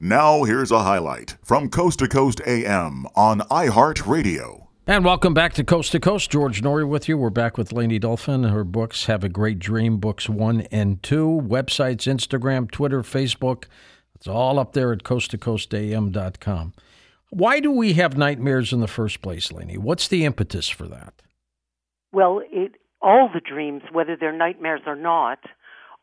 Now, here's a highlight from Coast to Coast AM on iHeartRadio. And welcome back to Coast to Coast. George Noory with you. We're back with Leni Dalfen. Her books, Have a Great Dream, books one and two. Websites, Instagram, Twitter, Facebook. It's all up there at coasttocoastam.com. Why do we have nightmares in the first place, Leni? What's the impetus for that? Well, it, all the dreams, whether they're nightmares or not,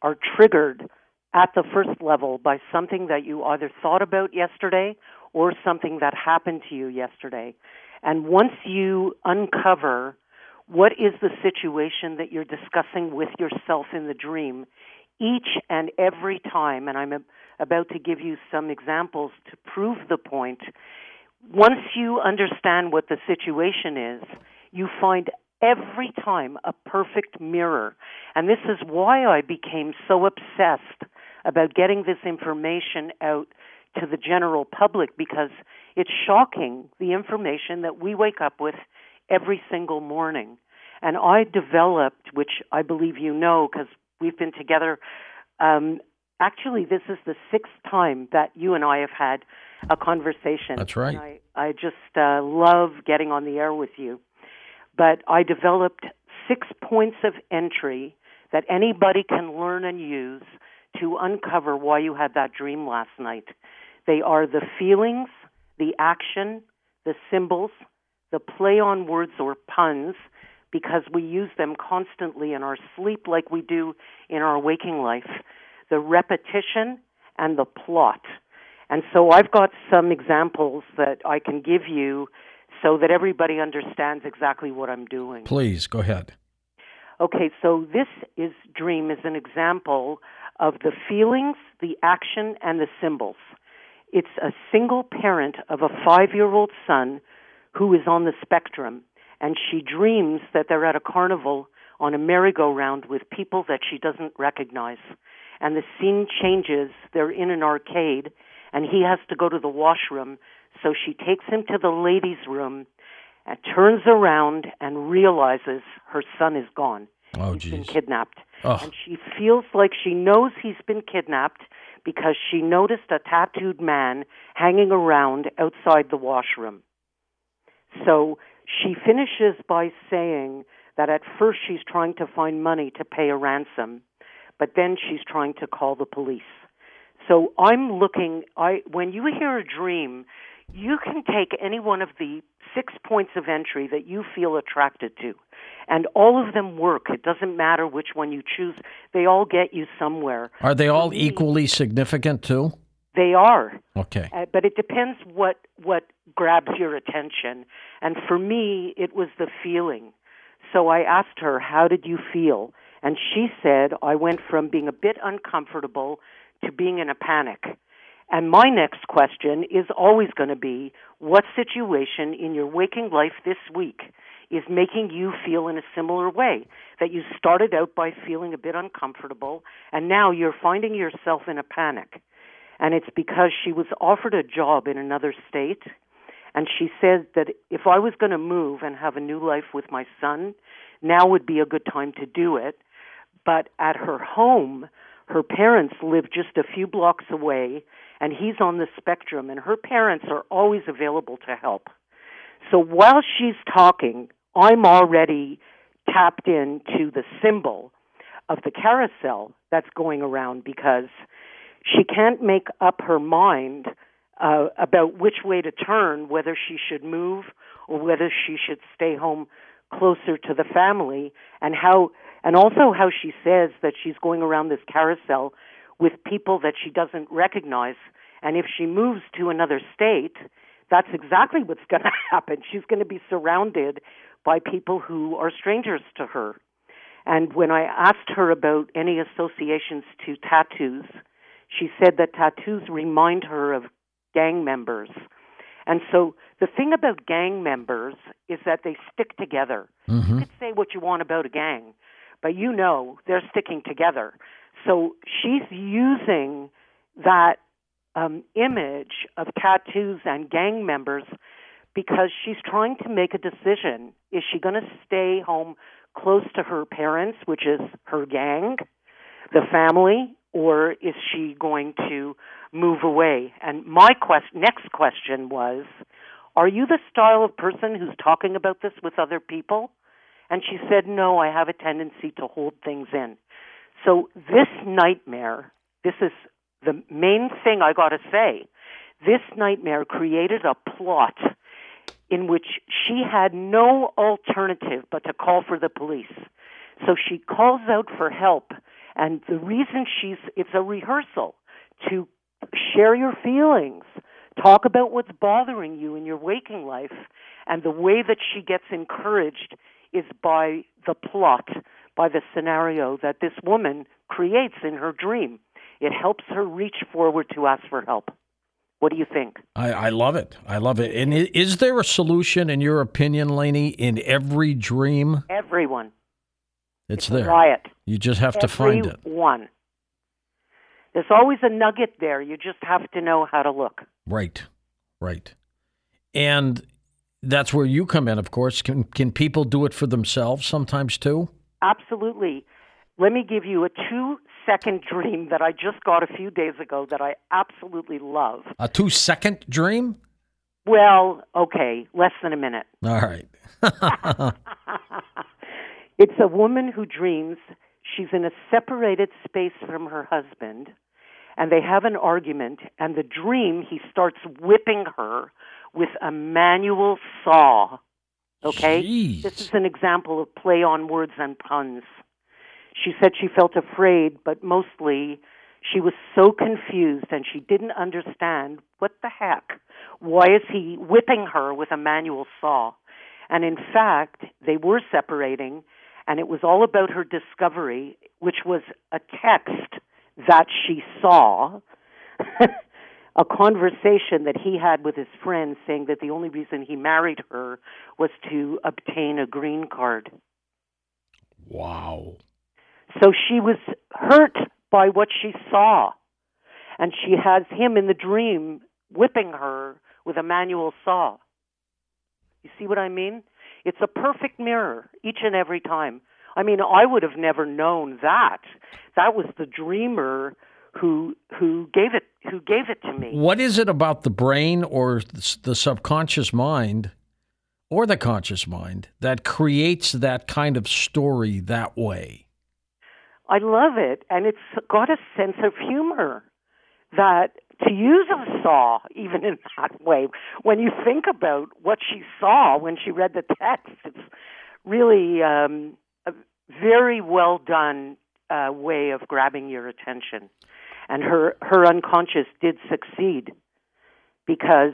are triggered at the first level by something that you either thought about yesterday or something that happened to you yesterday. And once you uncover what is the situation that you're discussing with yourself in the dream, each and every time, and I'm about to give you some examples to prove the point, once you understand what the situation is, you find every time a perfect mirror. And this is why I became so obsessed about getting this information out to the general public because it's shocking the information that we wake up with every single morning. And I developed, which I believe you know because we've been together. Um, actually, this is the sixth time that you and I have had a conversation. That's right. I, I just uh, love getting on the air with you. But I developed six points of entry that anybody can learn and use to uncover why you had that dream last night. They are the feelings, the action, the symbols, the play on words or puns, because we use them constantly in our sleep like we do in our waking life, the repetition, and the plot. And so I've got some examples that I can give you so that everybody understands exactly what I'm doing. Please, go ahead. Okay, so this is dream is an example of the feelings, the action, and the symbols. It's a single parent of a five year old son who is on the spectrum, and she dreams that they're at a carnival on a merry-go-round with people that she doesn't recognize. And the scene changes, they're in an arcade, and he has to go to the washroom, so she takes him to the ladies' room and turns around and realizes her son is gone. Oh, he's geez. been kidnapped. Oh. And she feels like she knows he's been kidnapped because she noticed a tattooed man hanging around outside the washroom. So she finishes by saying that at first she's trying to find money to pay a ransom, but then she's trying to call the police. So I'm looking I when you hear a dream, you can take any one of the six points of entry that you feel attracted to and all of them work. It doesn't matter which one you choose. They all get you somewhere. Are they all equally significant too? They are. Okay. Uh, but it depends what what grabs your attention. And for me, it was the feeling. So I asked her, "How did you feel?" And she said, "I went from being a bit uncomfortable to being in a panic." And my next question is always going to be, what situation in your waking life this week is making you feel in a similar way? That you started out by feeling a bit uncomfortable and now you're finding yourself in a panic and it's because she was offered a job in another state and she said that if I was going to move and have a new life with my son, now would be a good time to do it. But at her home, her parents live just a few blocks away and he's on the spectrum and her parents are always available to help. So while she's talking, I'm already tapped into the symbol of the carousel that's going around because she can't make up her mind uh, about which way to turn, whether she should move or whether she should stay home closer to the family, and how, and also how she says that she's going around this carousel with people that she doesn't recognize, and if she moves to another state, that's exactly what's going to happen. She's going to be surrounded by people who are strangers to her. And when I asked her about any associations to tattoos, she said that tattoos remind her of gang members. And so the thing about gang members is that they stick together. Mm-hmm. You could say what you want about a gang, but you know they're sticking together. So she's using that um, image of tattoos and gang members because she's trying to make a decision. Is she going to stay home close to her parents, which is her gang, the family, or is she going to move away? And my quest- next question was, are you the style of person who's talking about this with other people? And she said, no, I have a tendency to hold things in. So this nightmare, this is the main thing I got to say. This nightmare created a plot in which she had no alternative but to call for the police. So she calls out for help. And the reason she's, it's a rehearsal to share your feelings, talk about what's bothering you in your waking life. And the way that she gets encouraged is by the plot, by the scenario that this woman creates in her dream. It helps her reach forward to ask for help. What do you think? I, I love it. I love it. And is there a solution, in your opinion, Laney, in every dream? Everyone. It's, it's there. riot. You just have to find it. One. There's always a nugget there. You just have to know how to look. Right. Right. And that's where you come in, of course. Can can people do it for themselves sometimes too? Absolutely. Let me give you a two second dream that I just got a few days ago that I absolutely love. A two second dream? Well, okay, less than a minute. All right. it's a woman who dreams she's in a separated space from her husband and they have an argument and the dream he starts whipping her with a manual saw. Okay? Jeez. This is an example of play on words and puns. She said she felt afraid, but mostly she was so confused and she didn't understand what the heck. Why is he whipping her with a manual saw? And in fact, they were separating, and it was all about her discovery, which was a text that she saw, a conversation that he had with his friend saying that the only reason he married her was to obtain a green card. Wow. So she was hurt by what she saw. And she has him in the dream whipping her with a manual saw. You see what I mean? It's a perfect mirror each and every time. I mean, I would have never known that. That was the dreamer who who gave it who gave it to me. What is it about the brain or the subconscious mind or the conscious mind that creates that kind of story that way? I love it, and it's got a sense of humor that to use a saw even in that way when you think about what she saw when she read the text it's really um, a very well done uh, way of grabbing your attention and her her unconscious did succeed because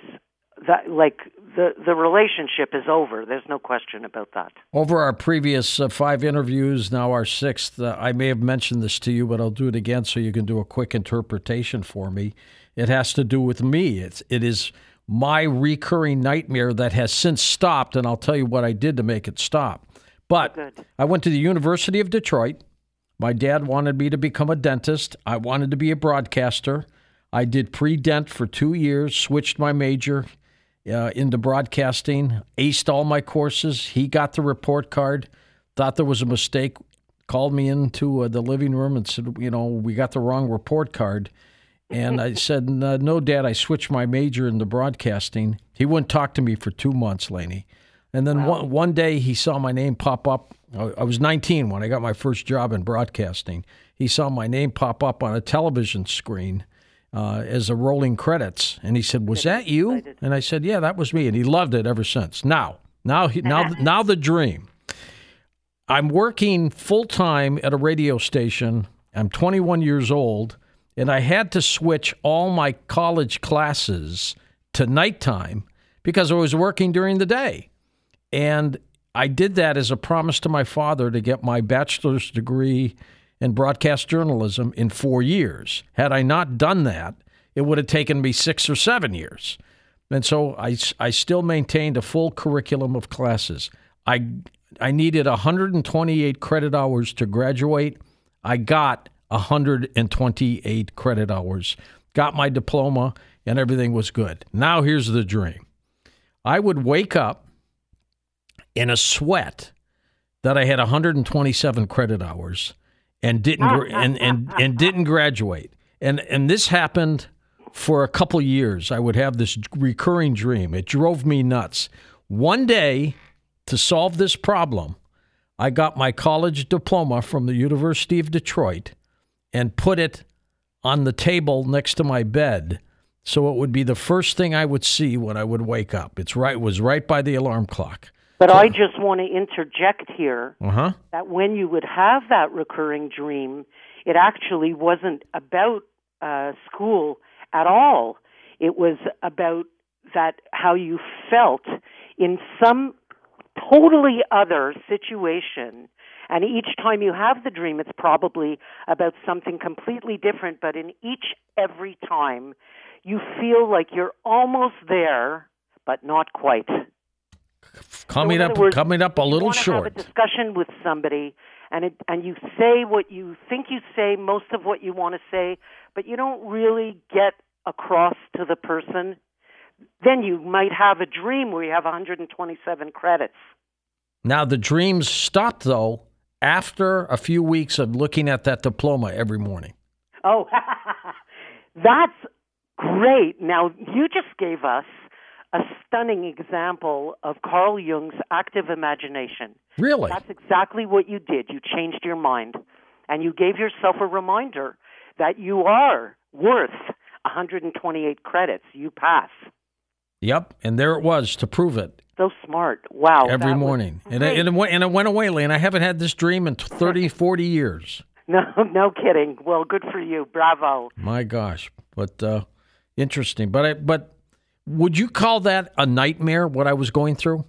that like the the relationship is over. There's no question about that. Over our previous uh, five interviews, now our sixth, uh, I may have mentioned this to you, but I'll do it again so you can do a quick interpretation for me. It has to do with me. It's it is my recurring nightmare that has since stopped, and I'll tell you what I did to make it stop. But Good. I went to the University of Detroit. My dad wanted me to become a dentist. I wanted to be a broadcaster. I did pre dent for two years, switched my major, uh, into broadcasting, aced all my courses. He got the report card, thought there was a mistake, called me into uh, the living room and said, you know, we got the wrong report card. And I said, no, Dad, I switched my major into broadcasting. He wouldn't talk to me for two months, Laney. And then wow. one, one day he saw my name pop up. I was 19 when I got my first job in broadcasting. He saw my name pop up on a television screen uh, as a rolling credits, and he said, "Was that you?" And I said, "Yeah, that was me." And he loved it ever since. Now, now, now, now, the dream. I'm working full time at a radio station. I'm 21 years old, and I had to switch all my college classes to nighttime because I was working during the day. And I did that as a promise to my father to get my bachelor's degree in broadcast journalism in four years. Had I not done that, it would have taken me six or seven years. And so I, I still maintained a full curriculum of classes. I, I needed 128 credit hours to graduate. I got 128 credit hours, got my diploma, and everything was good. Now here's the dream I would wake up in a sweat that I had 127 credit hours and didn't and, and and didn't graduate. And and this happened for a couple years. I would have this recurring dream. It drove me nuts. One day, to solve this problem, I got my college diploma from the University of Detroit and put it on the table next to my bed so it would be the first thing I would see when I would wake up. It's right it was right by the alarm clock. But I just want to interject here Uh-huh. that when you would have that recurring dream, it actually wasn't about uh, school at all. It was about that how you felt in some totally other situation. And each time you have the dream, it's probably about something completely different. But in each, every time, you feel like you're almost there, but not quite. Coming So up words, coming up a little short. have a discussion with somebody, and it, and you say what you think you say, most of what you want to say, but you don't really get across to the person. Then you might have a dream where you have 127 credits. Now the dreams stopped though after a few weeks of looking at that diploma every morning. Oh, that's great. Now, you just gave us a stunning example of Carl Jung's active imagination. Really? That's exactly what you did. You changed your mind. And you gave yourself a reminder that you are worth 128 credits. You pass. Yep, and there it was to prove it So smart. Wow. every morning. And it, and, it went, and it went away, Layne. I haven't had this dream in 30, 40 years. No, no kidding. Well, good for you. Bravo. My gosh, but uh, interesting. But I, but would you call that a nightmare? What I was going through?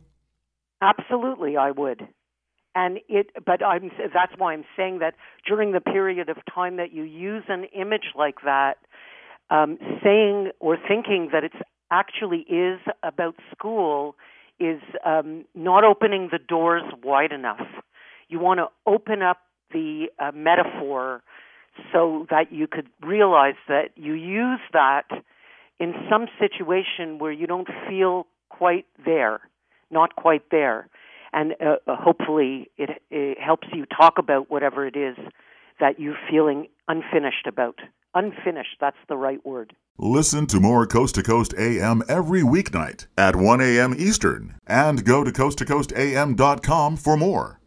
Absolutely, I would. And it, but I'm. That's why I'm saying that during the period of time that you use an image like that, um, saying or thinking that it's actually is about school is um, not opening the doors wide enough. You want to open up the uh, metaphor so that you could realize that you use that in some situation where you don't feel quite there, not quite there. And uh, uh, hopefully it, it helps you talk about whatever it is that you're feeling unfinished about. Unfinished, that's the right word. Listen to more Coast to Coast AM every weeknight at 1 a.m. Eastern and go to coasttocoastam.com for more.